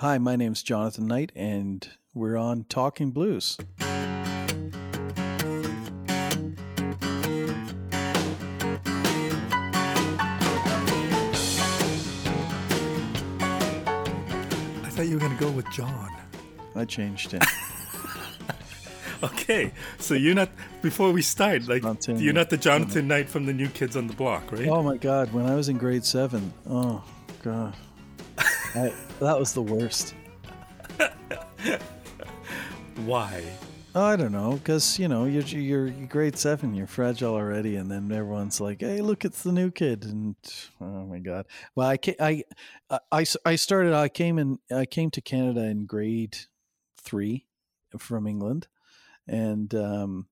Hi, my name's Jonathan Knight, and we're on Talking Blues. I thought you were going to go with John. I changed it. Okay, so you're not before we start like Jonathan- you're not the Jonathan Knight from the New Kids on the Block, right? oh my God, when I was in grade seven, oh God, I, that was the worst. Why? I don't know, because you know you're, you're grade seven, you're fragile already, and then everyone's like, "Hey, look, it's the new kid!" And oh my god! Well, I I I I started. I came in. I came to Canada in grade three from England, and um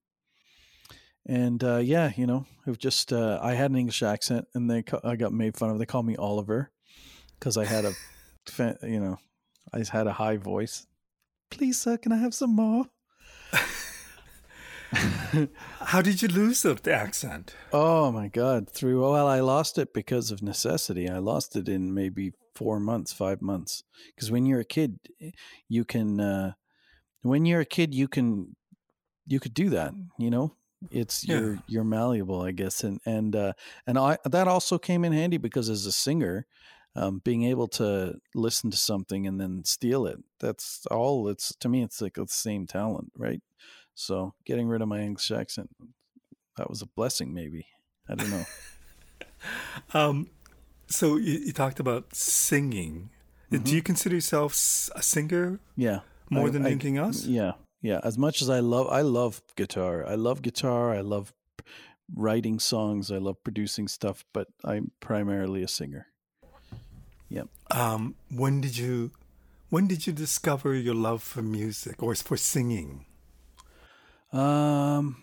and uh, yeah, you know, was just uh, I had an English accent, and they I got made fun of. They called me Oliver because I had a, you know, I just had a high voice. Please, sir, can I have some more? How did you lose the accent? Oh my God! Through well, I lost it because of necessity. I lost it in maybe four months, five months. Because when you're a kid, you can. Uh, when you're a kid, you can. You could do that. You know, it's Yeah. you're you're malleable, I guess, and and uh, and I that also came in handy because as a singer, um, being able to listen to something and then steal it. That's all. It's to me, it's like the same talent, right? So getting rid of my English accent, that was a blessing, maybe. I don't know. Um, so you, you talked about singing. Do you consider yourself a singer Yeah. more I- than I- anything else? Yeah. Yeah. As much as I love, I love guitar. I love guitar. I love writing songs. I love producing stuff, but I'm primarily a singer. Um, when did you when did you discover your love for music or for singing? Um,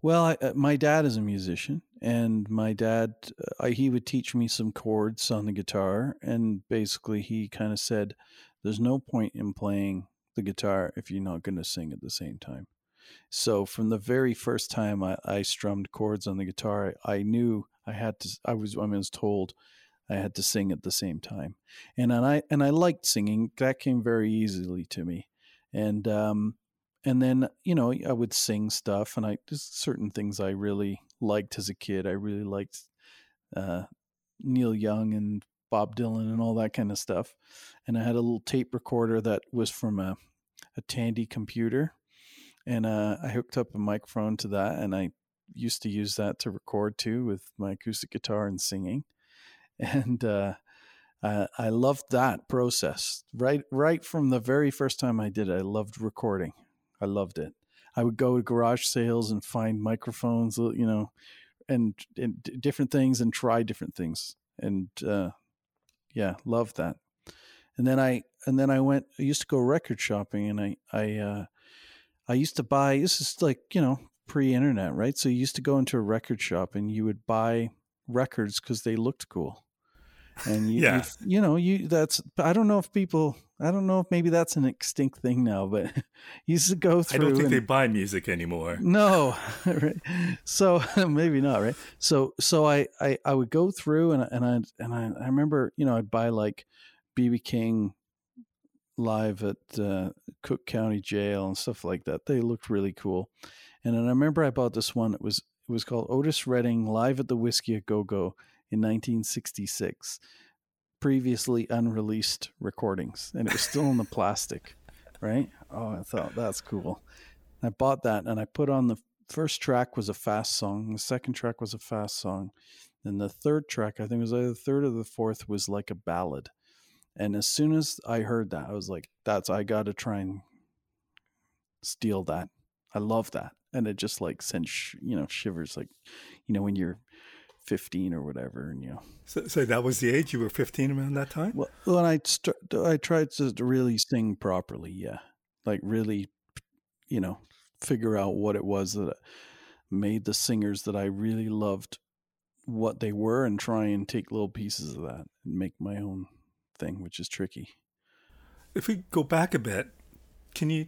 well, I, uh, my dad is a musician, and my dad, uh, I, he would teach me some chords on the guitar, and basically he kind of said, "There's no point in playing the guitar if you're not going to sing at the same time." So from the very first time I, I strummed chords on the guitar, I, I knew I had to. I was I was told I had to sing at the same time, and, and I and I liked singing. That came very easily to me, and um, and then you know I would sing stuff, and I just certain things I really liked as a kid. I really liked uh, Neil Young and Bob Dylan and all that kind of stuff. And I had a little tape recorder that was from a a Tandy computer, and uh, I hooked up a microphone to that, and I used to use that to record too with my acoustic guitar and singing, and. Uh, uh, I loved that process right right from the very first time I did it. I loved recording. I loved it. I would go to garage sales and find microphones, uh, you know, and, and different things and try different things. And uh, yeah, loved that. And then I and then I went. I used to go record shopping, and I I uh, I used to buy. This is like you know pre-internet, right? So you used to go into a record shop and you would buy records because they looked cool. And you, Yeah. you, you know, you that's. I don't know if people. I don't know if maybe that's an extinct thing now, but you used to go through I don't think and, they buy music anymore. no, right. So maybe not, right? So so I I, I would go through and I- and I and I, I remember you know I'd buy like BB King live at uh, Cook County Jail and stuff like that. They looked really cool, and then I remember I bought this one. It was it was called Otis Redding live at the Whisky a Go Go in 1966. Previously unreleased recordings, and it was still in the plastic, right? Oh, I thought that's cool. I bought that and I put on the first track was a fast song. The second track was a fast song. and the third track, I think was either the third or the fourth, was like a ballad. And as soon as I heard that, I was like, that's, I got to try and steal that. I love that. And it just like sent, sh- you know, shivers like, you know, when you're 15 or whatever and, you know, So, so that was the age you were 15 around that time? well, when I st- I tried to really sing properly, yeah, like really, you know, figure out what it was that made the singers that I really loved what they were, and try and take little pieces of that and make my own thing, which is tricky. If we go back a bit, can you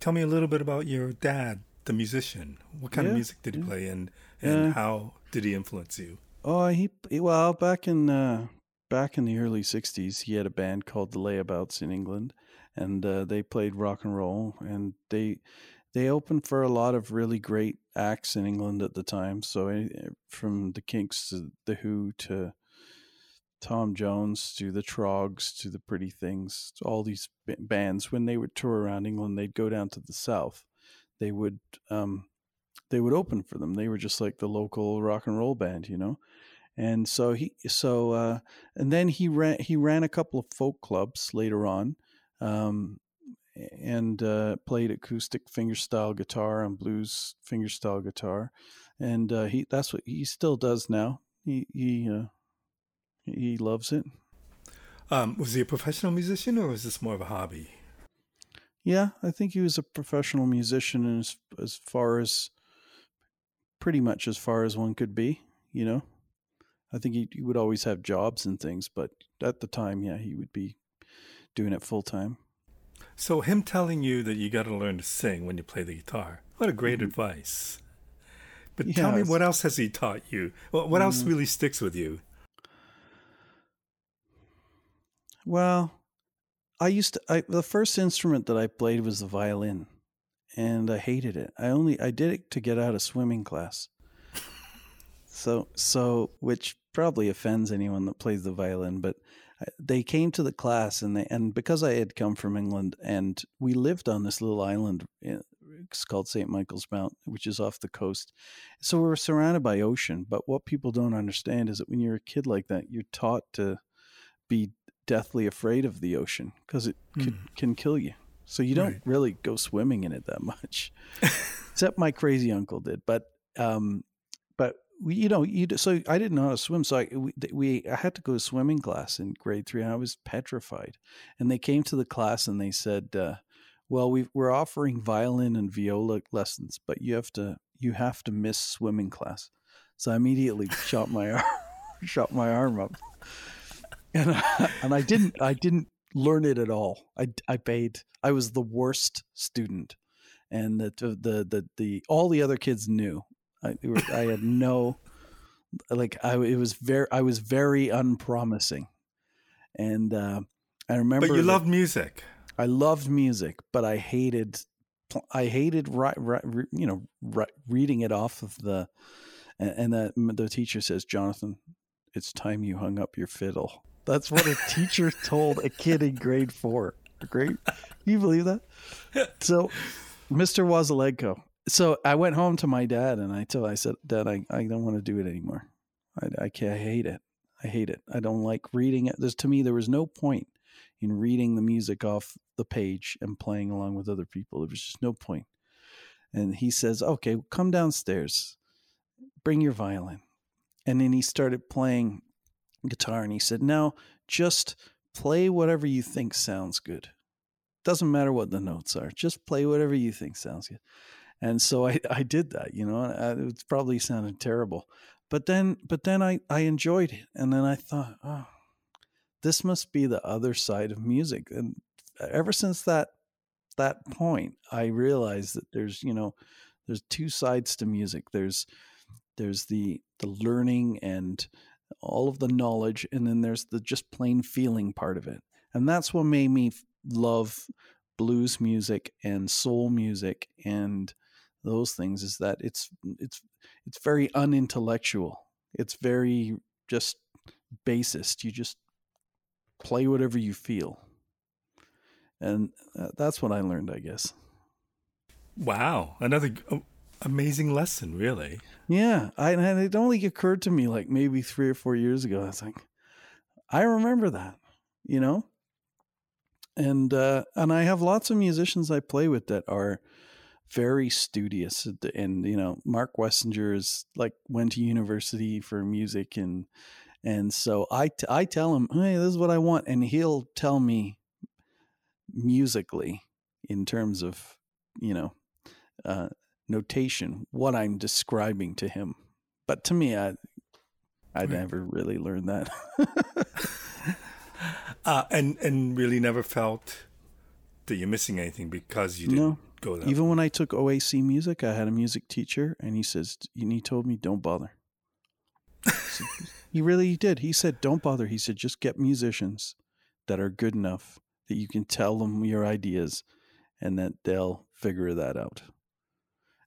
tell me a little bit about your dad, the musician? What kind Yeah, of music did he yeah. play and and Yeah. how did he influence you? Oh, he he- well back in uh, back in the early '60s, he had a band called the Layabouts in England, and uh, they played rock and roll, and they they opened for a lot of really great acts in England at the time. So eh, from the Kinks to the Who to Tom Jones to the Troggs to the Pretty Things, all these bands when they would tour around England, they'd go down to the south. They would um, they would open for them. They were just like the local rock and roll band, you know. And so he so uh, and then he ran he ran a couple of folk clubs later on. Um, and uh, played acoustic fingerstyle guitar and blues fingerstyle guitar, and uh, he that's what he still does now. He he uh, he loves it. Um, was he a professional musician or was this more of a hobby? Yeah, I think he was a professional musician as as far as pretty much as far as one could be. You know, I think he, he would always have jobs and things, but at the time, yeah, he would be doing it full time. So him telling you that you got to learn to sing when you play the guitar. What a great mm-hmm. advice. But yeah, tell me what else has he taught you? What, what mm-hmm. else really sticks with you? Well, I used to I, the first instrument that I played was the violin and I hated it. I only I did it to get out of swimming class. So so which probably offends anyone that plays the violin, but they came to the class and they and because I had come from England and we lived on this little island eh, it's called St. Michael's Mount which is off the coast so we were surrounded by ocean but what people don't understand is that when you're a kid like that you're taught to be deathly afraid of the ocean because it mm. could, can kill you so you don't right. really go swimming in it that much except my crazy uncle did but um but you know, you so I didn't know how to swim, so I we, we I had to go to swimming class in grade three, and I was petrified. And they came to the class and they said, uh, "Well, we we're offering violin and viola lessons, but you have to you have to miss swimming class." So I immediately shot my arm, shot my arm up, and I, and I didn't I didn't learn it at all. I I paid. I was the worst student, and the the the the all the other kids knew I, I had no, like I it was very I was very unpromising, and uh, I remember. But you loved music. I loved music, but I hated I hated ri- ri- you know ri- reading it off of the and, and the the teacher says, Jonathan, it's time you hung up your fiddle. That's what a teacher told a kid in grade four. Great, Can you believe that? So, Mr. Wazilenko, so I went home to my dad and I told I said, Dad, I, I don't want to do it anymore. I, I can't I hate it. I hate it. I don't like reading it. There's to me there was no point in reading the music off the page and playing along with other people. There was just no point. And he says, Okay, come downstairs. Bring your violin. And then he started playing guitar and he said, Now just play whatever you think sounds good. Doesn't matter what the notes are. Just play whatever you think sounds good. And so I, I did that, you know, uh, it probably sounded terrible, but then, but then I, I enjoyed it. And then I thought, oh, this must be the other side of music. And ever since that, that point, I realized that there's, you know, there's two sides to music. There's, there's the, the learning and all of the knowledge. And then there's the just plain feeling part of it. And that's what made me love blues music and soul music and those things is that it's it's it's very unintellectual. It's very just basest. You just play whatever you feel, and uh, that's what I learned, I guess. Wow, another amazing lesson, really. Yeah, I, and it only occurred to me like maybe three or four years ago. I was like, I remember that, you know, and uh, and I have lots of musicians I play with that are very studious and you know mark wessinger is like went to university for music and and so I, t- I tell him hey this is what i want and he'll tell me musically in terms of you know uh, notation what i'm describing to him but to me i i never really learned that uh, and and really never felt that you're missing anything because you didn't no go that Even way. when I took OAC music, I had a music teacher, and he says, and he told me, "Don't bother." He really did. He said, "Don't bother." He said, "Just get musicians that are good enough that you can tell them your ideas, and that they'll figure that out."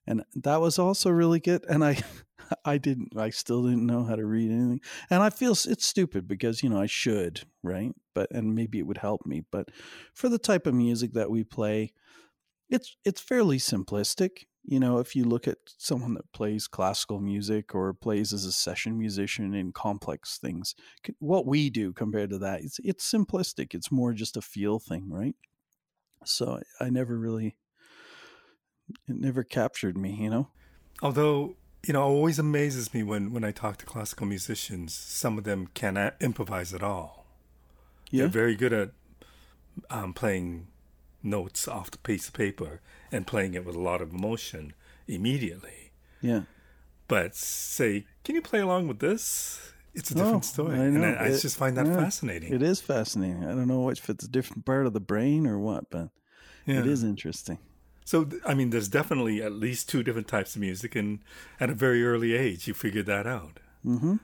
And that was also really good. And I, I didn't. I still didn't know how to read anything. And I feel it's stupid because you know I should, right? But and maybe it would help me. But for the type of music that we play, it's it's fairly simplistic you know, if you look at someone that plays classical music or plays as a session musician in complex things, what we do compared to that, it's it's simplistic. It's more just a feel thing, right? So I never really, it never captured me, you know. Although you know, it always amazes me when when I talk to classical musicians. Some of them cannot improvise at all. Yeah, they're very good at um, playing notes off the piece of paper and playing it with a lot of emotion immediately. Yeah. But say, can you play along with this? It's a different oh, story. I know. And I, I just find that yeah, fascinating. It is fascinating. I don't know if it's a different part of the brain or what, but yeah. it is interesting. So, I mean, there's definitely at least two different types of music, and at a very early age, you figured that out. Mm-hmm.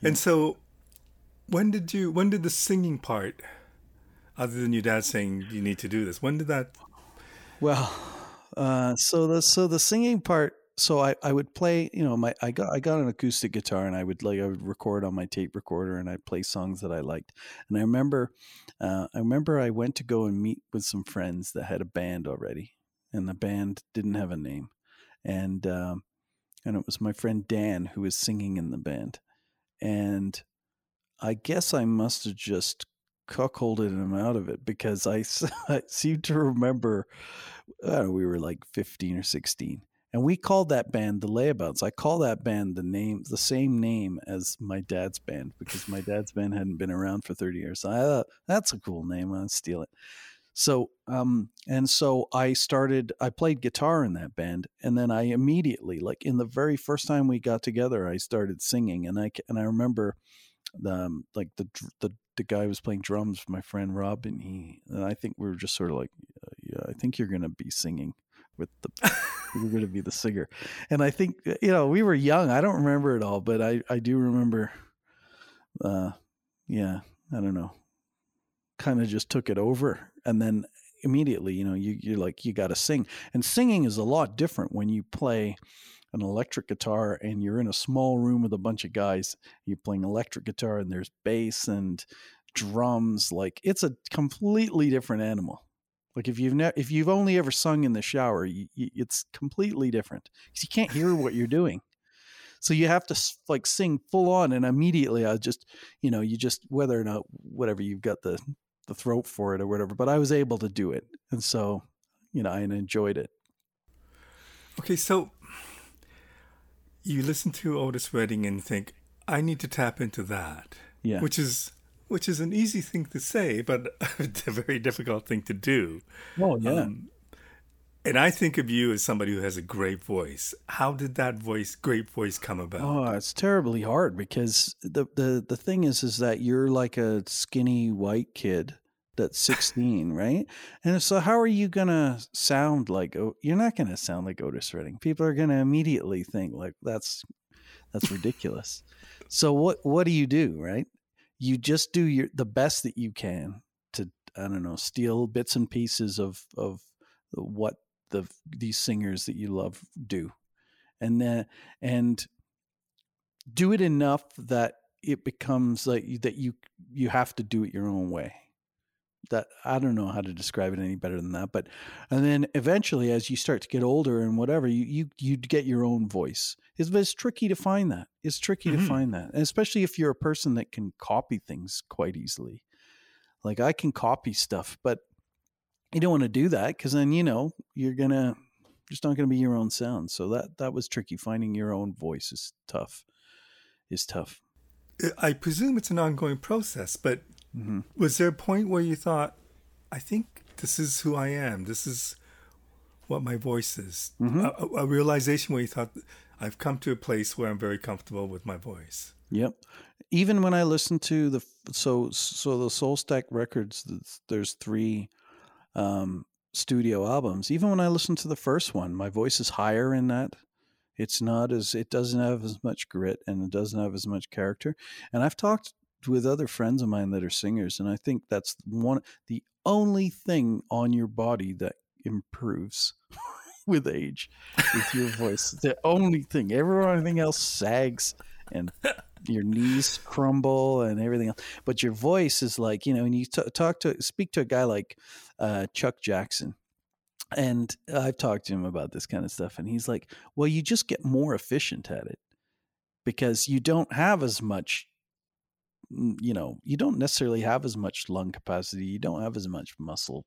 Yeah. And so, when did you? When did the singing part other than your dad saying you need to do this? When did that? Well, uh, so the so the singing part. So I, I would play, you know, my I got I got an acoustic guitar and I would like I would record on my tape recorder and I'd play songs that I liked. And I remember, uh, I remember I went to go and meet with some friends that had a band already, and the band didn't have a name, and um, and it was my friend Dan who was singing in the band, and I guess I must have just cuckolded him out of it because I, I seem to remember know, we were like 15 or 16 and we called that band the layabouts. I call that band the name the same name as my dad's band because my dad's band hadn't been around for 30 years. So i thought that's a cool name i'll steal it so um and so i started i played guitar in that band and then i immediately like in the very first time we got together i started singing and i and i remember the um, like the the the guy was playing drums, my friend Rob, and he and I think we were just sort of like, uh, yeah, I think you're gonna be singing with the you're gonna be the singer, and I think uh, you know we were young. I don't remember it all, but I I do remember. Uh, yeah, I don't know. Kind of just took it over, and then immediately, you know, you you're like you got to sing, and singing is a lot different when you play an electric guitar and you're in a small room with a bunch of guys you're playing electric guitar and there's bass and drums like it's a completely different animal. Like if you've ne- if you've only ever sung in the shower you, you, it's completely different because you can't hear what you're doing. So you have to like sing full on and immediately i just you know you just whether or not whatever you've got the the throat for it or whatever but i was able to do it and so you know i enjoyed it okay so you listen to Otis Redding and think, I need to tap into that. Yeah. Which is which is an easy thing to say, but a very difficult thing to do. Oh yeah. Um, and I think of you as somebody who has a great voice. How did that voice, great voice, come about? Oh, it's terribly hard because the the the thing is, is that you're like a skinny white kid that's 16, right? And so, how are you gonna sound like? You're not gonna sound like Otis Redding. People are gonna immediately think like that's that's ridiculous. so what what do you do, right? You just do your the best that you can to I don't know steal bits and pieces of of what the these singers that you love do, and then and do it enough that it becomes like that you you have to do it your own way that I don't know how to describe it any better than that. But and then eventually, as you start to get older and whatever, you you you get your own voice. It's, it's tricky to find that. It's tricky mm-hmm. to find that, and especially if you're a person that can copy things quite easily. Like I can copy stuff, but you don't want to do that because then you know you're gonna just not gonna be your own sound. So that that was tricky. Finding your own voice is tough. Is tough. I presume it's an ongoing process, but Mm-hmm. Was there a point where you thought, I think this is who I am? This is what my voice is? Mm-hmm. A, a, realization where you thought, I've come to a place where I'm very comfortable with my voice. Yep. Even when I listen to the so so the Soul Stack Records, there's three um, studio albums. Even when I listen to the first one, my voice is higher in that. It's not as it doesn't have as much grit and it doesn't have as much character. And I've talked with other friends of mine that are singers, and I think that's one the only thing on your body that improves with age with your voice. The only thing. Everything else sags and your knees crumble and everything else. But your voice is like, you know, when you t- talk to speak to a guy like uh, Chuck Jackson, and I've talked to him about this kind of stuff, and he's like, well, you just get more efficient at it because you don't have as much you know, you don't necessarily have as much lung capacity, you don't have as much muscle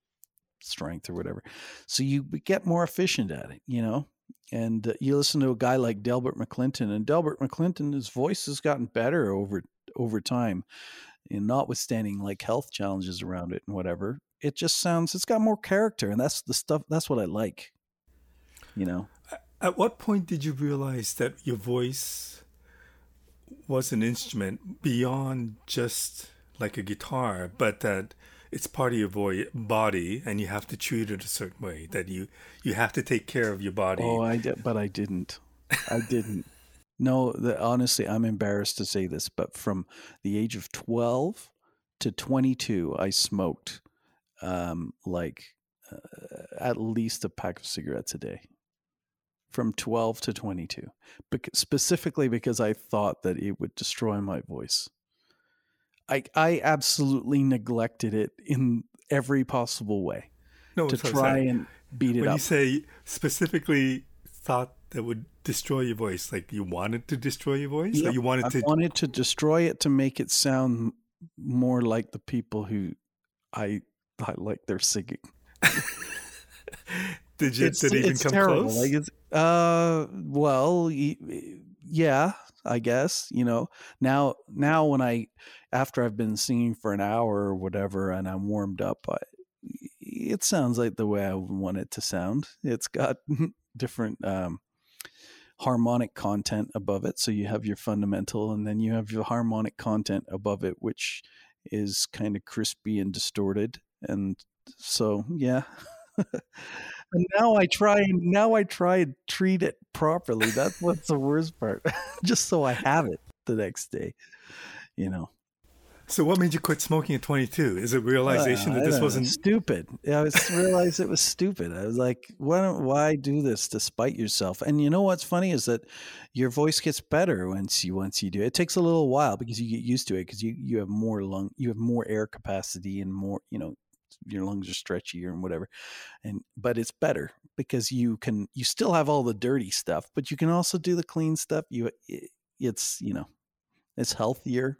strength or whatever. So you get more efficient at it, you know. And uh, you listen to a guy like Delbert McClinton, and Delbert McClinton, his voice has gotten better over over time, and notwithstanding like health challenges around it and whatever, it just sounds it's got more character, and that's the stuff. That's what I like, you know. At what point did you realize that your voice was an instrument beyond just like a guitar, but that it's part of your body and you have to treat it a certain way that you you have to take care of your body. Oh i did but i didn't. I didn't. No the, honestly i'm embarrassed to say this but from the age of 12 to 22 i smoked um, like uh, at least a pack of cigarettes a day. From 12 to 22 specifically because i thought that it would destroy my voice I I absolutely neglected it in every possible way no, to try and beat it up. when up. you say specifically thought that would destroy your voice, like you wanted to destroy your voice, yep. you wanted I to wanted to destroy it to make it sound more like the people who I I like their singing. did you? It's, did it even come terrible. close? Like it's, uh, well, yeah, I guess you know now. Now when I after I've been singing for an hour or whatever, and I'm warmed up, I, it sounds like the way I want it to sound. It's got different um, harmonic content above it. So you have your fundamental, and then you have your harmonic content above it, which is kind of crispy and distorted. And so, yeah. and now I try and now I try and treat it properly. That's what's the worst part. Just so I have it the next day, you know. So, what made you quit smoking at 22? Is it realization uh, that this wasn't stupid? I was realized it was stupid. I was like, why don't why do this to spite yourself? And you know what's funny is that your voice gets better once you once you do it. It takes a little while because you get used to it because you you have more lung you have more air capacity and more you know your lungs are stretchier and whatever and but it's better because you can you still have all the dirty stuff but you can also do the clean stuff you it's you know it's healthier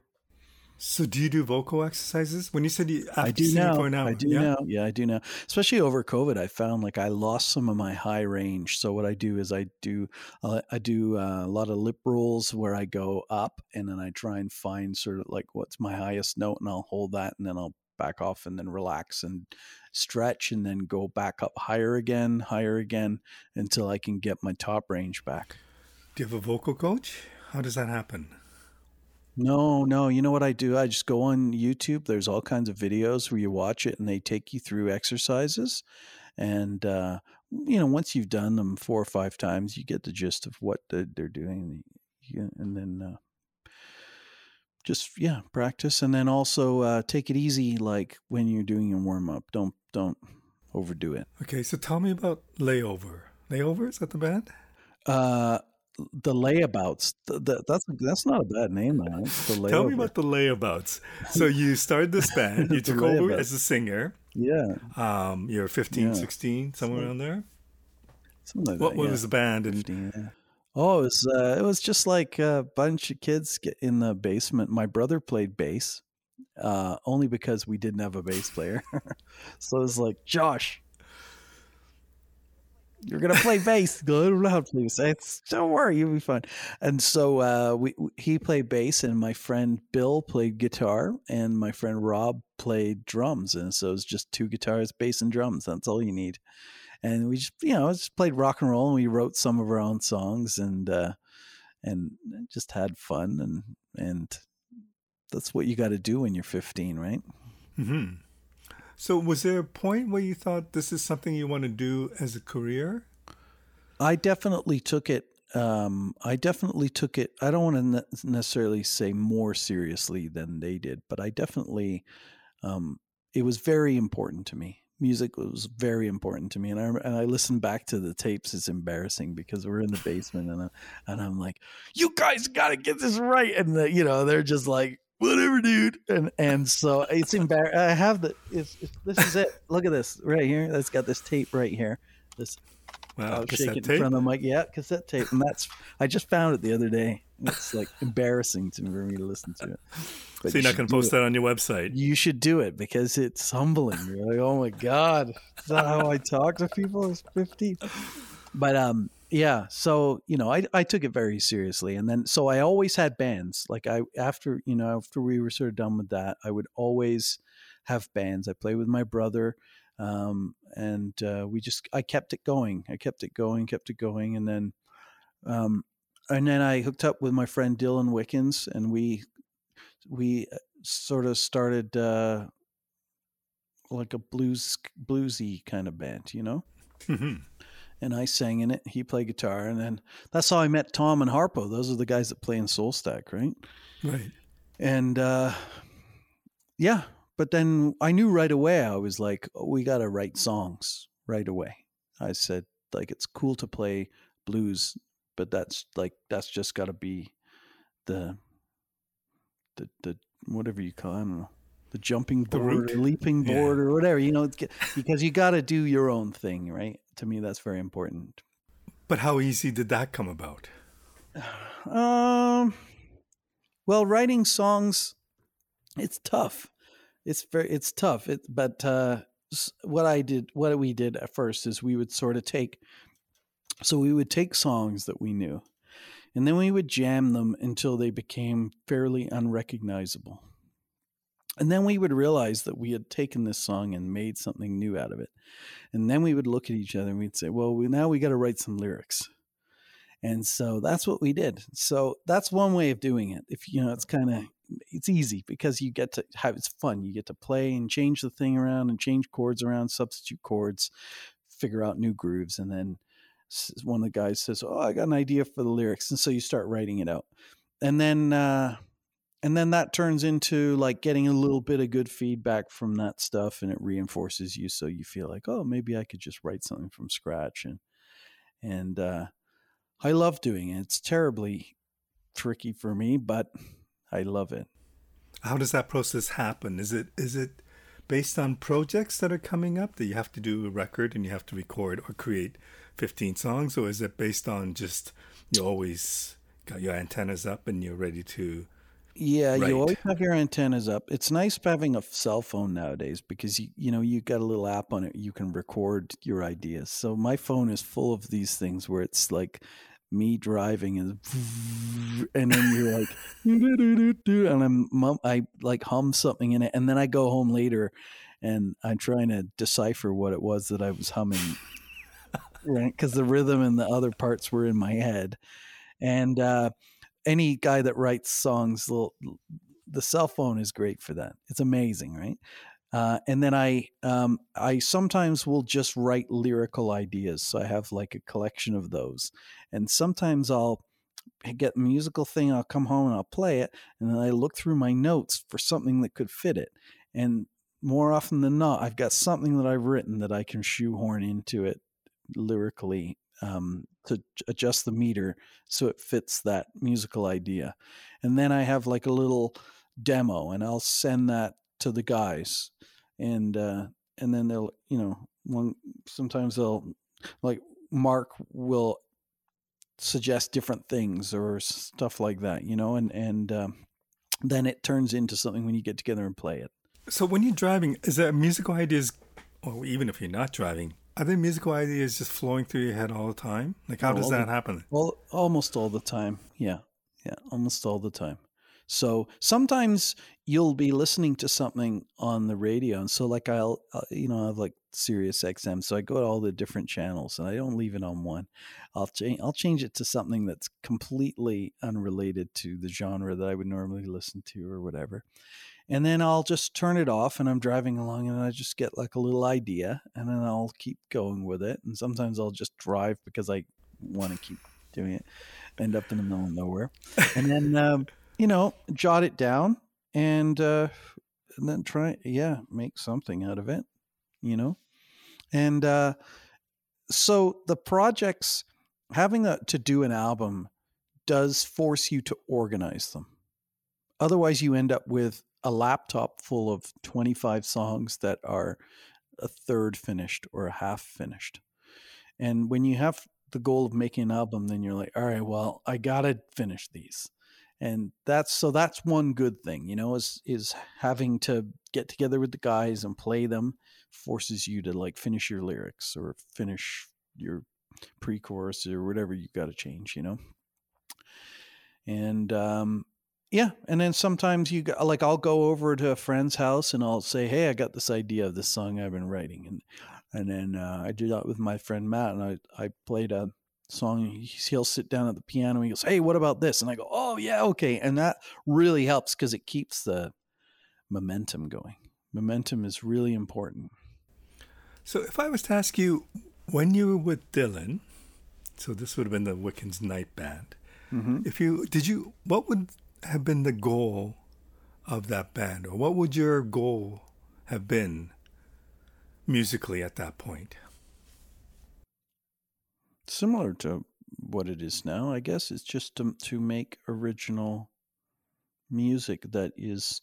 so do you do vocal exercises? When you said you I do now. Hour, I do yeah? now. Yeah, I do now. Especially over COVID, I found like I lost some of my high range. So what I do is I do uh, I do uh, a lot of lip rolls where I go up and then I try and find sort of like what's my highest note and I'll hold that and then I'll back off and then relax and stretch and then go back up higher again, higher again until I can get my top range back. Do you have a vocal coach? How does that happen? No, no. You know what I do? I just go on YouTube. There's all kinds of videos where you watch it and they take you through exercises. And, uh, you know, once you've done them four or five times, you get the gist of what they're doing. And then uh, just, yeah, practice. And then also uh, take it easy, like when you're doing your warm up. Don't, don't overdo it. Okay. So tell me about Layover. Layover, is that the band? Uh, the layabouts. The, the, that's that's not a bad name, man. Tell me about the layabouts. So you started this band. You took over as a singer. Yeah. Um, you're 15, yeah. 16, somewhere so, around there. Something like what, that. What yeah. was the band? 15, yeah. Oh, it was uh, it was just like a bunch of kids get in the basement. My brother played bass, uh, only because we didn't have a bass player. so it was like Josh, you're gonna play bass. Go, I don't know how to play bass. Don't worry, you'll be fine. And so uh, we he played bass, and my friend Bill played guitar, and my friend Rob played drums. And so it was just two guitars, bass, and drums. That's all you need. And we just you know just played rock and roll, and we wrote some of our own songs, and uh, and just had fun, and and that's what you got to do when you're 15, right? Hmm. So, was there a point where you thought this is something you want to do as a career? I definitely took it um, I definitely took it. I don't want to necessarily say more seriously than they did, but I definitely, um, it was very important to me. Music was very important to me, and I and I listened back to the tapes. It's embarrassing because we're in the basement, and I, and I'm like, "You guys got to get this right," and the, you know they're just like, "Whatever, dude," and and so it's embarrassing. I have the it's, it's, this is it. Look at this right here. That's got this tape right here. This Wow, I'll shake it in front of the mic. Yeah, cassette tape, and that's I just found it the other day. It's like embarrassing to me for me to listen to it. But so you're not going to post that on your website? You should do it because it's humbling. You're like, oh my god, is that how I talk to people? Who's fifty? But um, yeah. So you know, I I took it very seriously, and then so I always had bands. Like I after you know after we were sort of done with that, I would always have bands. I play with my brother. Um, and uh, we just I kept it going. I kept it going, kept it going, and then um, and then I hooked up with my friend Dylan Wickens, and we we uh, sort of started uh, like a blues bluesy kind of band, you know. Mm-hmm. And I sang in it. He played guitar, and then that's how I met Tom and Harpo. Those are the guys that play in Soul Stack, right? Right. And uh, yeah, but then I knew right away, I was like, oh, we got to write songs right away. I said, like, it's cool to play blues, but that's like, that's just got to be the, the, the, whatever you call it, I don't know, the jumping board the or leaping board yeah. or whatever, you know, because you got to do your own thing, right? To me, that's very important. But how easy did that come about? Um, well, writing songs, it's tough it's very it's tough. It, but uh, what I did, what we did at first is we would sort of take, so we would take songs that we knew, and then we would jam them until they became fairly unrecognizable. And then we would realize that we had taken this song and made something new out of it. And then we would look at each other and we'd say, well, we, now we got to write some lyrics. And so that's what we did. So that's one way of doing it. If you know, it's kind of it's easy because you get to have it's fun. You get to play and change the thing around and change chords around, substitute chords, figure out new grooves, and then one of the guys says, "Oh, I got an idea for the lyrics," and so you start writing it out, and then uh, and then that turns into like getting a little bit of good feedback from that stuff, and it reinforces you, so you feel like, "Oh, maybe I could just write something from scratch," and and uh, I love doing it. It's terribly tricky for me, but I love it. How does that process happen? Is it is it based on projects that are coming up that you have to do a record and you have to record or create 15 songs or is it based on just you always got your antennas up and you're ready to yeah, you always have your antennas up. It's nice having a cell phone nowadays because you you know you got a little app on it. You can record your ideas. So my phone is full of these things where it's like me driving and and then you're like and I'm I like hum something in it and then I go home later and I'm trying to decipher what it was that I was humming right? Because the rhythm and the other parts were in my head. And uh, any guy that writes songs the cell phone is great for that. It's amazing right uh, and then I um, I sometimes will just write lyrical ideas. So I have like a collection of those, and sometimes I'll get a musical thing. I'll come home and I'll play it, and then I look through my notes for something that could fit it. And more often than not, I've got something that I've written that I can shoehorn into it lyrically um, to adjust the meter so it fits that musical idea. And then I have like a little demo, and I'll send that to the guys, and uh, and then they'll you know one sometimes they'll like Mark will suggest different things or stuff like that, you know, and and um, then it turns into something when you get together and play it. So when you're driving, is there musical ideas, or even if you're not driving, are there musical ideas just flowing through your head all the time? Like how oh, does that the, happen? Well, almost all the time. Yeah, yeah, almost all the time. So sometimes you'll be listening to something on the radio, and so like I'll, uh, you know, I have like Sirius XM, so I go to all the different channels, and I don't leave it on one. I'll change, I'll change it to something that's completely unrelated to the genre that I would normally listen to or whatever, and then I'll just turn it off, and I'm driving along, and I just get like a little idea, and then I'll keep going with it, and sometimes I'll just drive because I want to keep doing it. End up in the middle of nowhere, and then um, you know, jot it down and uh, and then try, yeah, make something out of it. You know, and uh, so the projects having a, to do an album does force you to organize them. Otherwise, you end up with a laptop full of 25 songs that are a third finished or a half finished. And when you have the goal of making an album, then you're like, all right, well, I got to finish these. And that's so that's one good thing, you know, is is having to get together with the guys and play them forces you to like finish your lyrics or finish your pre-chorus or whatever you got to change, you know. And um yeah, and then sometimes you go, like I'll go over to a friend's house and I'll say, "Hey, I got this idea of this song I've been writing," and and then uh, I do that with my friend Matt, and I I played a song. He'll sit down at the piano and he goes, "Hey, what about this?" And I go, "Oh yeah, okay," and that really helps because it keeps the momentum going. Momentum is really important. So, if I was to ask you, when you were with Dylan, so this would have been the Wickens Knight Band. Mm-hmm. If you did you, what would have been the goal of that band, or what would your goal have been musically at that point? Similar to what it is now, I guess. It's just to, to make original music that is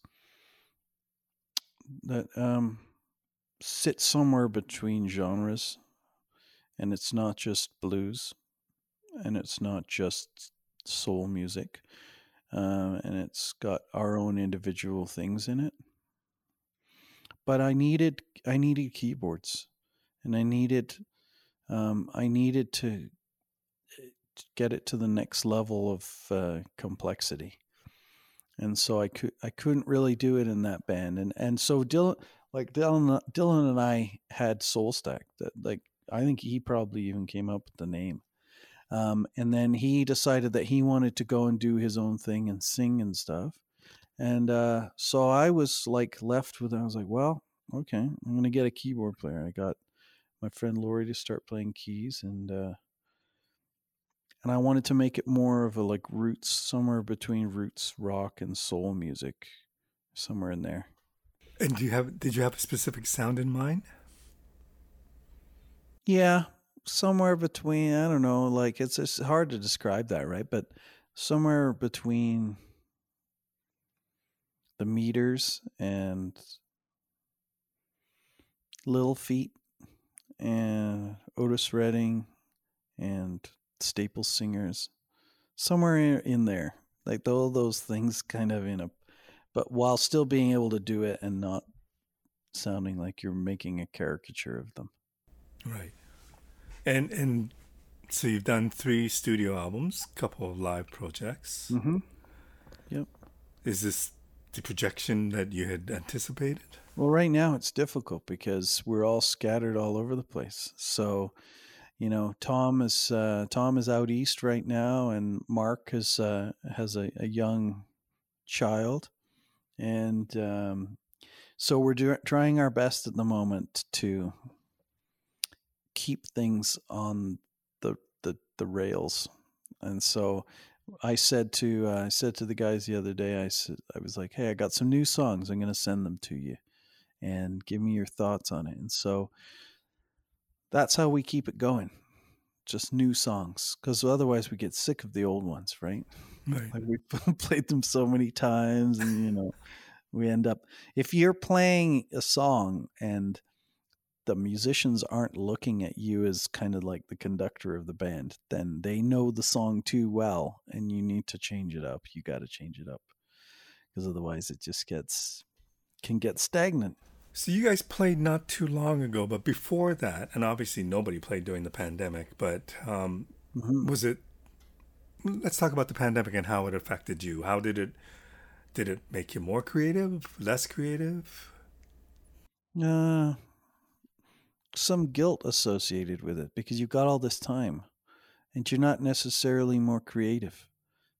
that um, sits somewhere between genres, and it's not just blues, and it's not just soul music uh, and it's got our own individual things in it. But I needed I needed keyboards, and I needed um, I needed to, to, get it to the next level of uh, complexity, and so I could I couldn't really do it in that band, and and so Dylan like Dylan Dylan and I had Soul Stack that like I think he probably even came up with the name um, and then he decided that he wanted to go and do his own thing and sing and stuff. And uh, so I was like left with, I was like, well, okay, I'm to get a keyboard player. I got my friend Lori to start playing keys and, uh, and I wanted to make it more of a like roots, somewhere between roots rock and soul music, somewhere in there. And do you have? Did you have a specific sound in mind? Yeah, somewhere between I don't know, like it's it's hard to describe that, right? But somewhere between the meters and Little Feat and Otis Redding and Staple Singers, somewhere in there, like all those things, kind of in a, but while still being able to do it and not sounding like you're making a caricature of them. Right. And and so you've done three studio albums, couple of live projects. Mm-hmm. Yep. Is this the projection that you had anticipated? Well, right now it's difficult because we're all scattered all over the place. So, you know, Tom is uh, Tom is out east right now, and Mark has uh, has a, a, young child, and um, so we're do- trying our best at the moment to keep things on the the, the rails. And so I said to uh, I said to the guys the other day, I said I was like, "Hey, I got some new songs. I'm going to send them to you, and give me your thoughts on it." And so that's how we keep it going, just new songs, because otherwise we get sick of the old ones, right? Right. Like we played them so many times, and you know, we end up if you're playing a song and the musicians aren't looking at you as kind of like the conductor of the band, then they know the song too well and you need to change it up. You got to change it up because otherwise it just gets can get stagnant. So you guys played not too long ago, but before that, and obviously nobody played during the pandemic, but um, mm-hmm. was it let's talk about the pandemic and how it affected you. How did it did it make you more creative, less creative? Uh, some guilt associated with it because you've got all this time and you're not necessarily more creative.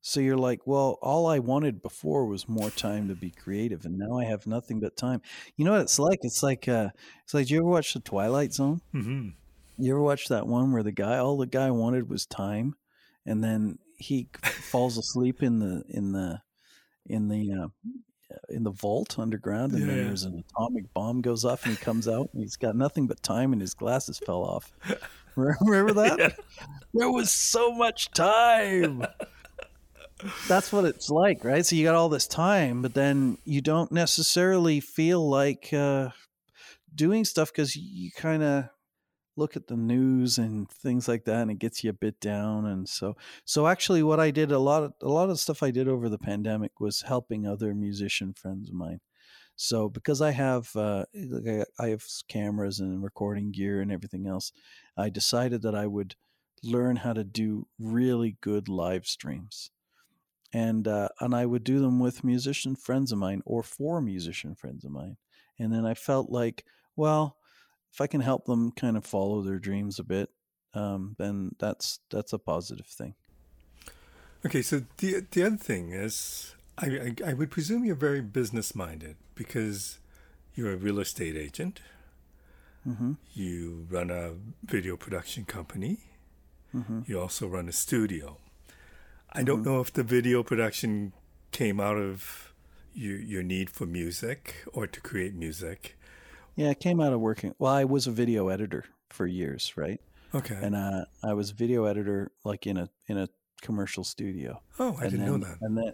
So you're like, well, all I wanted before was more time to be creative, and now I have nothing but time. You know what it's like? It's like, uh, it's like, you ever watch The Twilight Zone? Mm-hmm. You ever watch that one where the guy, all the guy wanted was time, and then he falls asleep in the in the in the uh, in the vault underground, and yeah, then there's an atomic bomb goes off, and he comes out, and he's got nothing but time, and his glasses fell off. Remember that? Yeah. There was so much time. That's what it's like, right? So you got all this time, but then you don't necessarily feel like uh, doing stuff because you kind of look at the news and things like that and it gets you a bit down and so so actually what i did a lot of a lot of stuff i did over the pandemic was helping other musician friends of mine. So because i have uh, i have cameras and recording gear and everything else i decided that i would learn how to do really good live streams. And uh, and i would do them with musician friends of mine or for musician friends of mine. And then i felt like well if I can help them kind of follow their dreams a bit, um, then that's that's a positive thing. Okay, so the the other thing is, I, I, I would presume you're very business minded because you're a real estate agent. Mm-hmm. You run a video production company. Mm-hmm. You also run a studio. I don't mm-hmm. know if the video production came out of your your need for music or to create music, yeah, it came out of working. Well, I was a video editor for years, right? Okay. And uh, I was video editor like in a in a commercial studio. Oh, I and didn't then, know that. And then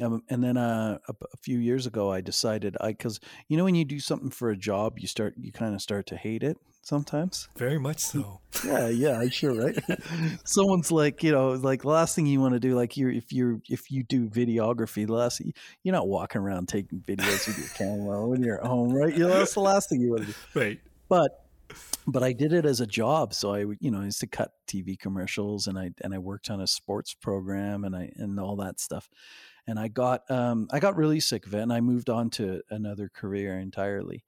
um, and then uh, a, a, few years ago, I decided I because you know when you do something for a job, you start you kind of start to hate it sometimes. Very much so. yeah, yeah, I sure right. Someone's like you know like the last thing you want to do like you're if you're if you do videography, the last you're not walking around taking videos with your camera when you're at home, right? You know that's the last thing you want to do. Right. But but I did it as a job. So I, you know, I used to cut TV commercials and I and I worked on a sports program and I and all that stuff and I got um, I got really sick of it, and I moved on to another career entirely.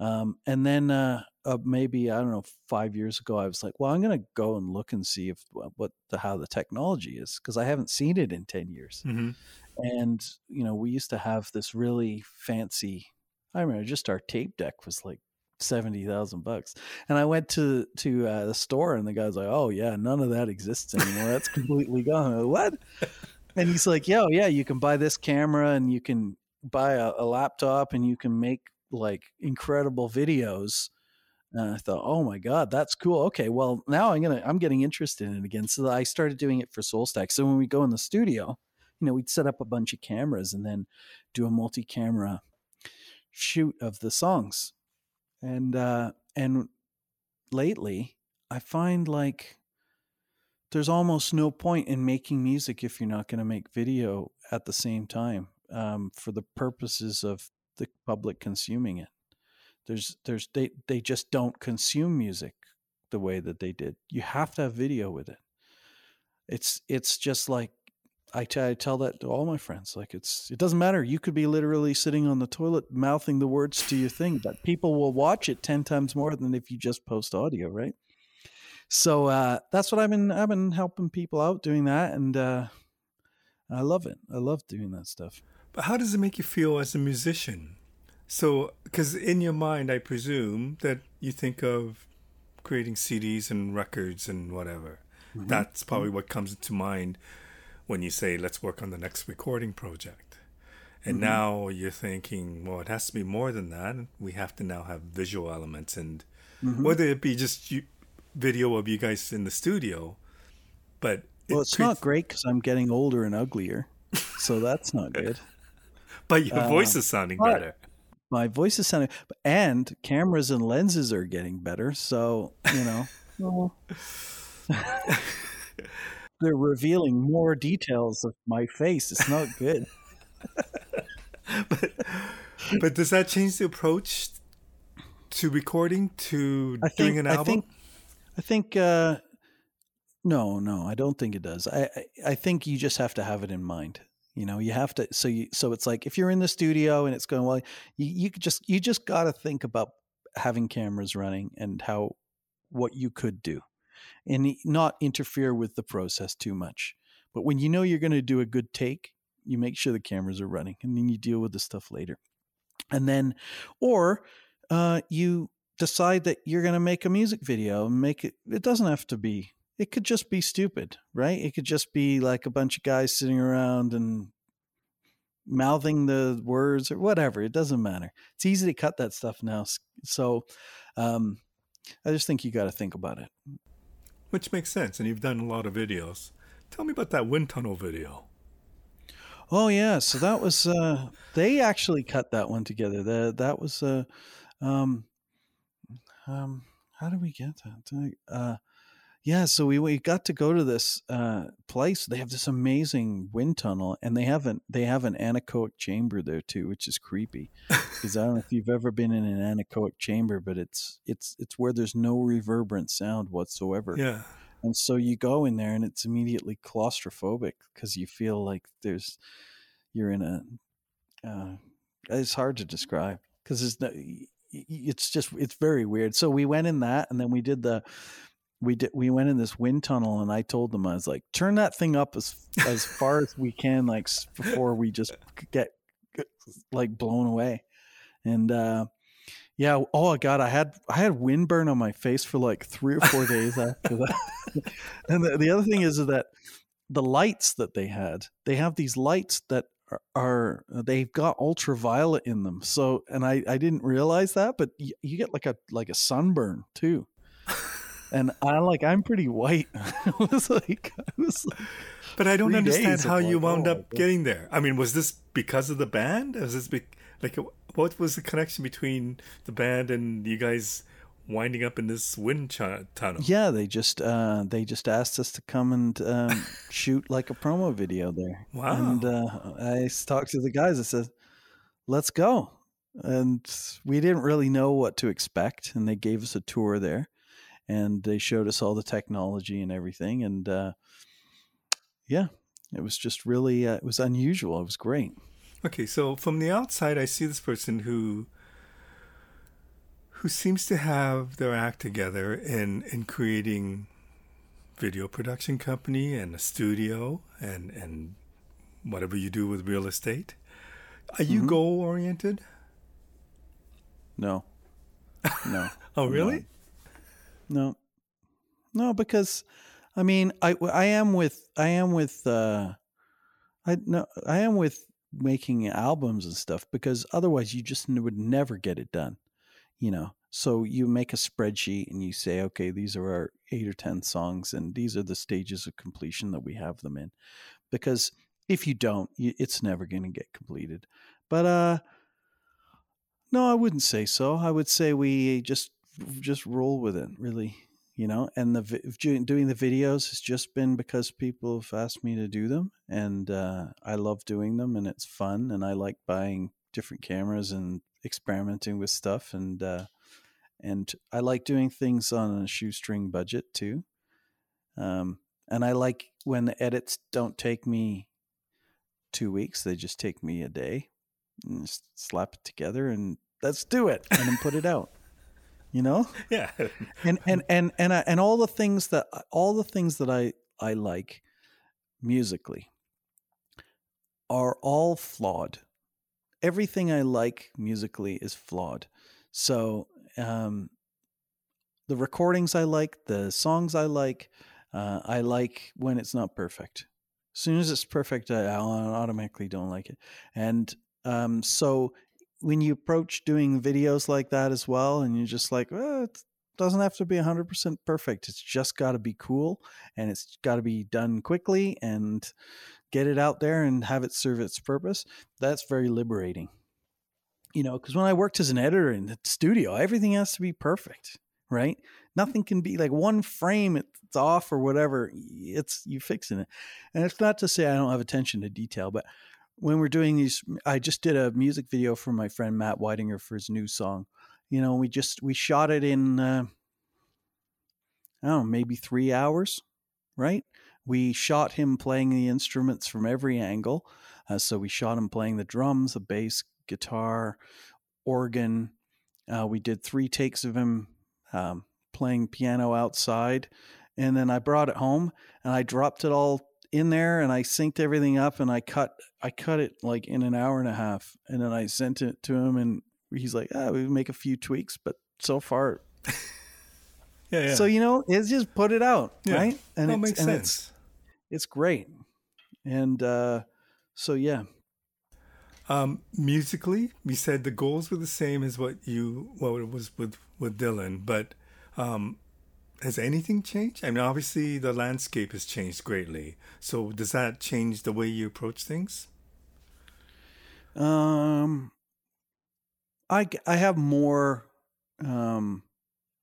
Um, and then uh, uh, maybe I don't know five years ago, I was like, well, I'm going to go and look and see if what the how the technology is because I haven't seen it in ten years. Mm-hmm. And you know, we used to have this really fancy. I remember just our tape deck was like seventy thousand bucks. And I went to to uh, the store, and the guy's like, "Oh yeah, none of that exists anymore. That's completely gone." Like, what? and he's like, "Yo, yeah, you can buy this camera and you can buy a, a laptop and you can make like incredible videos." And I thought, "Oh my god, that's cool. Okay, well now I'm gonna I'm getting interested in it again." So I started doing it for SoulStack. So when we go in the studio, you know, we'd set up a bunch of cameras and then do a multi-camera shoot of the songs, and uh, and lately I find like there's almost no point in making music if you're not to make video at the same time um, for the purposes of the public consuming it. There's there's they they just don't consume music the way that they did. You have to have video with it. It's it's just like I, t- I tell that to all my friends. Like it's it doesn't matter. You could be literally sitting on the toilet mouthing the words to your thing, but people will watch it ten times more than if you just post audio, right? so uh, that's what I've been I've been helping people out doing that, and uh, I love it. I love doing that stuff. But how does it make you feel as a musician? So, because in your mind, I presume that you think of creating CDs and records and whatever. Mm-hmm. That's probably mm-hmm. what comes to mind when you say, "Let's work on the next recording project." And mm-hmm. now you're thinking, well, it has to be more than that. We have to now have visual elements, and mm-hmm. whether it be just you, video of you guys in the studio, but well, it's not great because I'm getting older and uglier, so that's not good. But your uh, voice is sounding better. My voice is sounding, and cameras and lenses are getting better. So you know, they're revealing more details of my face. It's not good. but, but does that change the approach to recording to I doing think, an album? I think I think uh, no, no, I don't think it does. I, I, I think you just have to have it in mind. You know, you have to. So you so it's like if you're in the studio and it's going well, you you just you just got to think about having cameras running and how what you could do, and not interfere with the process too much. But when you know you're going to do a good take, you make sure the cameras are running, and then you deal with the stuff later. And then, or uh, you decide that you're going to make a music video and make it it doesn't have to be it could just be stupid, right? It could just be like a bunch of guys sitting around and mouthing the words or whatever. It doesn't matter. It's easy to cut that stuff now. So um, I just think you got to think about it. Which makes sense. And you've done a lot of videos. Tell me about that wind tunnel video. Oh yeah, so that was uh, they actually cut that one together. That that was uh, um, um, how did we get that? Uh, yeah, so we, we got to go to this uh, place. They have this amazing wind tunnel, and they have an they have an anechoic chamber there too, which is creepy. Because I don't know if you've ever been in an anechoic chamber, but it's it's it's where there's no reverberant sound whatsoever. Yeah. And so you go in there, and it's immediately claustrophobic because you feel like there's you're in a. Uh, it's hard to describe because it's no, it's just it's very weird. So we went in that, and then we did the we did we went in this wind tunnel and i told them i was like turn that thing up as as far as we can like before we just get like blown away. And uh yeah oh god i had i had windburn on my face for like three or four days after that. And the, the other thing is that the lights that they had they have these lights that are, are they've got ultraviolet in them. So and i i didn't realize that but you, you get like a like a sunburn too and I like I'm pretty white. I was like, it was like but I don't understand how you wound oh, up getting there. I mean, was this because of the band? Was this be, like what was the connection between the band and you guys winding up in this wind ch- tunnel? Yeah, they just uh, they just asked us to come and um, shoot like a promo video there. Wow! And uh, I talked to the guys. I said, "Let's go." And we didn't really know what to expect, and they gave us a tour there and they showed us all the technology and everything. And uh, yeah, it was just really uh, it was unusual. It was great. Okay, so from the outside, I see this person who who seems to have their act together in in creating video production company and a studio and and whatever you do with real estate. Are you mm-hmm. goal oriented? No. No. oh, really? No, no, because I mean, I I am with I am with uh, I no I am with making albums and stuff because otherwise you just would never get it done, you know. So you make a spreadsheet and you say, okay, these are our eight or ten songs, and these are the stages of completion that we have them in, because if you don't, it's never going to get completed. But uh, no, I wouldn't say so. I would say we just just roll with it, really. You know, and the doing the videos has just been because people have asked me to do them, and uh, I love doing them, and it's fun, and I like buying different cameras and experimenting with stuff, and uh, and I like doing things on a shoestring budget too. Um, and I like when the edits don't take me two weeks; they just take me a day. And slap it together, and let's do it, and then put it out you know? Yeah. And and and and, I, and all the things that all the things that i i like musically are all flawed. Everything i like musically is flawed. So um the recordings i like the songs i like uh, i like when it's not perfect. As soon as it's perfect i, I automatically don't like it. And um, so when you approach doing videos like that as well, and you're just like, well, it doesn't have to be 100% perfect. It's just got to be cool and it's got to be done quickly and get it out there and have it serve its purpose. That's very liberating. You know, because when I worked as an editor in the studio, everything has to be perfect, right? Nothing can be like one frame, it's off or whatever. It's you fixing it. And it's not to say I don't have attention to detail, but when we're doing these, I just did a music video for my friend Matt Whitinger for his new song. You know, we just we shot it in uh, I don't know, maybe three hours, right? We shot him playing the instruments from every angle. Uh, so we shot him playing the drums, the bass, guitar, organ. Uh, we did three takes of him um, playing piano outside. And then I brought it home and I dropped it all in there and I synced everything up and I cut I cut it like in an hour and a half and then I sent it to him and he's like, ah, we make a few tweaks, but so far Yeah, yeah. So you know, it's just put it out, Yeah. right? And that it's, makes and sense. it's it's great. And uh, so yeah, Um, musically, we said the goals were the same as what you what it was with with Dylan, but um, has anything changed? I mean, obviously the landscape has changed greatly. So does that change the way you approach things? um, I I have more um,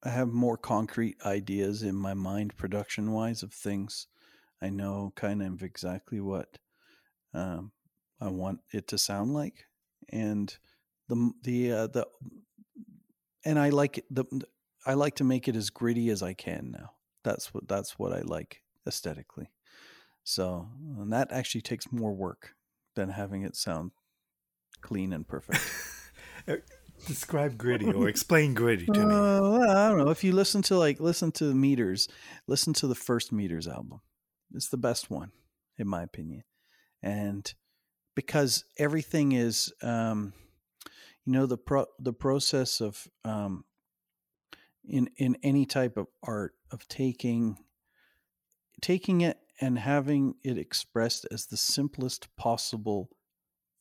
I have more concrete ideas in my mind, production wise, of things. I know kind of exactly what um, I want it to sound like, and the the uh, the and I like the I like to make it as gritty as I can now. That's what that's what I like aesthetically. So and that actually takes more work than having it sound clean and perfect. Describe gritty or explain gritty to me. Uh, well, I don't know. If you listen to like listen to the Meters, listen to the first Meters album. It's the best one, in my opinion, and because everything is, um, you know, the pro the process of um, in in any type of art of taking taking it and having it expressed as the simplest possible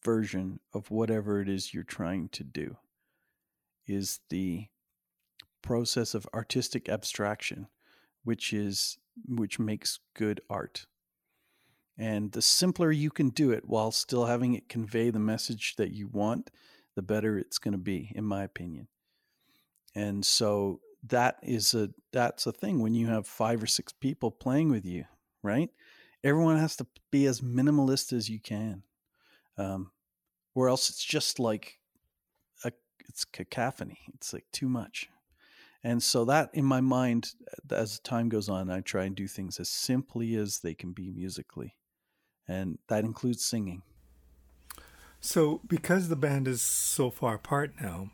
version of whatever it is you're trying to do is the process of artistic abstraction which is which makes good art. And the simpler you can do it while still having it convey the message that you want the better it's going to be in my opinion. And so that is a that's a thing when you have five or six people playing with you right? Everyone has to be as minimalist as you can um, or else it's just like a it's cacophony it's like too much. And so that in my mind as time goes on i try and do things as simply as they can be musically and that includes singing. So because the band is so far apart now,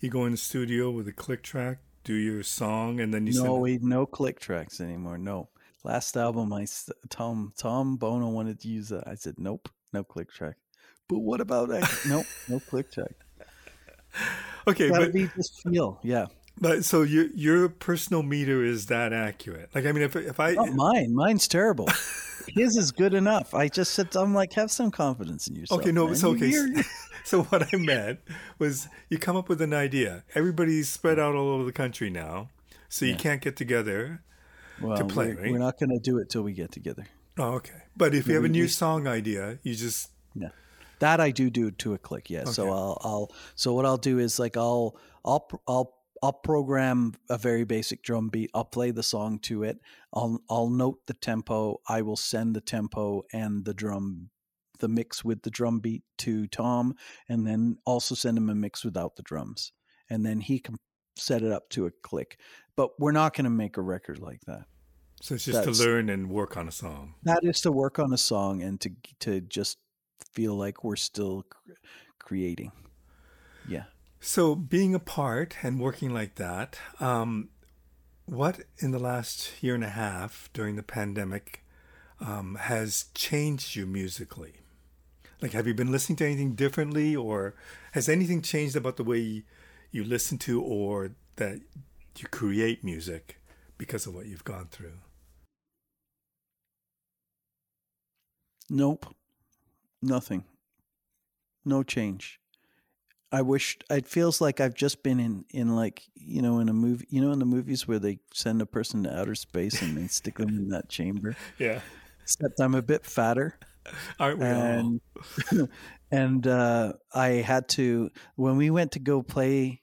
you go in the studio with a click track, do your song, and then you no we no click tracks anymore no last album I tom tom bono wanted to use that. I said nope no click track. But what about I, nope no click track. Okay, gotta but be just feel yeah but so your your personal meter is that accurate? Like I mean, if if I not mine mine's terrible his is good enough i just said i'm like have some confidence in yourself Okay, no, man. so okay. So what I meant was you come up with an idea. Everybody's spread out all over the country now, so you Yeah. can't get together. well, play, we're, right? we're not going to do it till we get together Oh, okay. But if you have a new song idea, you just That I do do to a click, yeah. So I'll, I'll, so what I'll do is like I'll, I'll, I'll, I'll program a very basic drum beat. I'll play the song to it. I'll, I'll note the tempo. I will send the tempo and the drum, the mix with the drum beat to Tom, and then also send him a mix without the drums, and then he can set it up to a click. But we're not going to make a record like that. so it's just That's- to learn and work on a song. That is to work on a song and to to just feel like we're still cr- creating. Yeah. So being apart and working like that, um, what in the last year and a half during the pandemic um, has changed you musically? Like, have you been listening to anything differently, or has anything changed about the way you listen to or that you create music because of what you've gone through? Nope. Nothing. No change. I wish it feels like I've just been in in like you know in a movie you know in the movies where they send a person to outer space and they stick them in that chamber. Yeah, Except I'm a bit fatter aren't we all? and and uh, I had to when we went to go play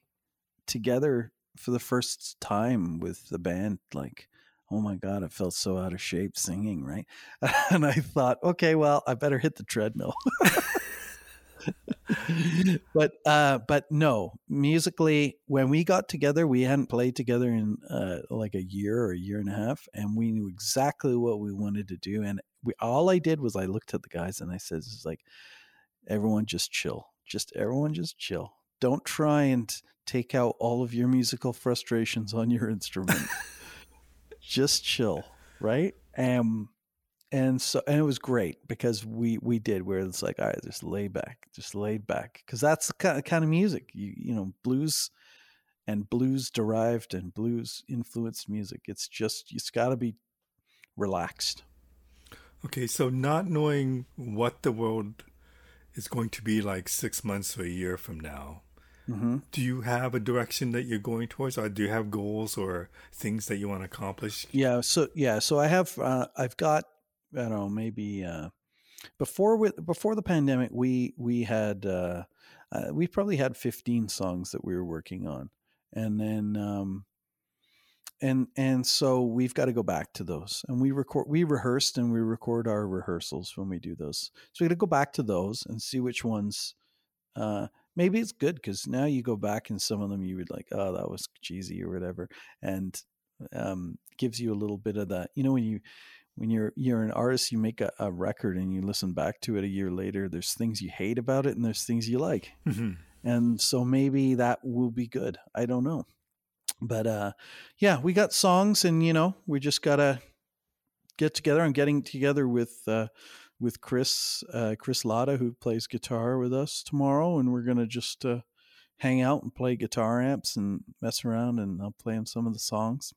together for the first time with the band. Like, oh my god, I felt so out of shape singing, right? And I thought, okay, well, I better hit the treadmill. but uh, but no, musically, when we got together, we hadn't played together in uh, like a year or a year and a half, and we knew exactly what we wanted to do. And we all I did was I looked at the guys and I said, "It's like everyone just chill, just everyone just chill. Don't try and take out all of your musical frustrations on your instrument. just chill, right?" Um, and so and it was great because we we did where it's like all right just lay back just laid back because that's the kind of, kind of music you you know blues and blues derived and blues influenced music. It's just it's got to be relaxed. Okay, so not knowing what the world is going to be like six months or a year from now, mm-hmm. do you have a direction that you're going towards, or do you have goals or things that you want to accomplish? Yeah, so yeah, so I have uh, I've got I don't know maybe uh, before before the pandemic we we had uh, uh, we probably had 15 songs that we were working on. And then um, and and so we've got to go back to those. And we record we rehearsed and we record our rehearsals when we do those. So we got to go back to those and see which ones uh, maybe it's good because now you go back and some of them you would like oh that was cheesy or whatever and um, gives you a little bit of that you know when you when you're you're an artist you make a, a, record and you listen back to it a year later there's things you hate about it and there's things you like. Mm-hmm. and so maybe that will be good. I don't know. But uh yeah we got songs and you know we just gotta get together. I'm getting together with uh with chris uh chris latta who plays guitar with us tomorrow. And we're gonna just uh hang out and play guitar amps and mess around and i'll play him some of the songs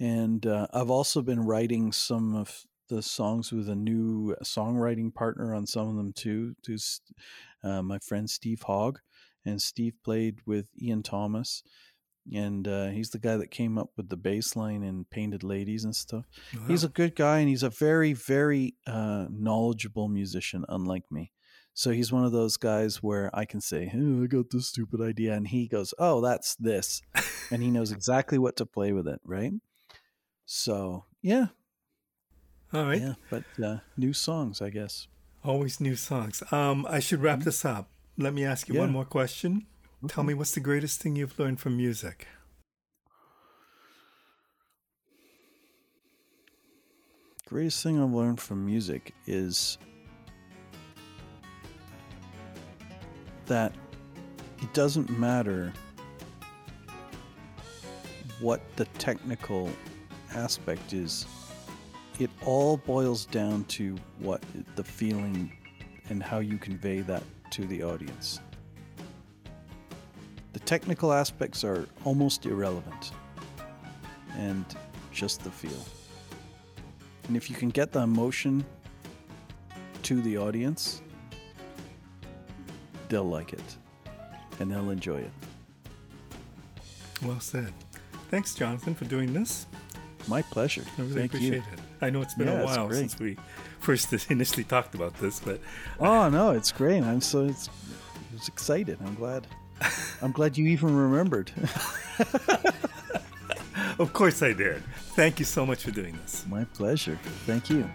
and uh, I've also been writing some of the songs with a new songwriting partner on some of them too. To uh, my friend Steve Hogg, and Steve played with Ian Thomas, and uh, he's the guy that came up with the bass line and Painted Ladies and stuff. Wow. He's a good guy, and he's a very, very uh, knowledgeable musician, unlike me. So he's one of those guys where I can say, "Oh, I got this stupid idea," and he goes, "Oh, that's this," and he knows exactly what to play with it, right? So yeah. All right. Yeah, but uh, new songs, I guess. Always new songs. Um, I should wrap mm-hmm. this up. Let me ask you yeah. one more question. Tell me what's the greatest thing you've learned from music? Greatest thing I've learned from music is that it doesn't matter what the technical aspect is it all boils down to what the feeling and how you convey that to the audience. The technical aspects are almost irrelevant and just the feel. And if you can get the emotion to the audience, they'll like it and they'll enjoy it. Well said. Thanks, Jonathan, for doing this. My pleasure. I really Thank appreciate you. it. I know it's been yeah, a while since we first initially talked about this, but oh no, it's great. I'm so it's, it's excited. I'm glad. I'm glad you even remembered. of course I did. Thank you so much for doing this. My pleasure. Thank you.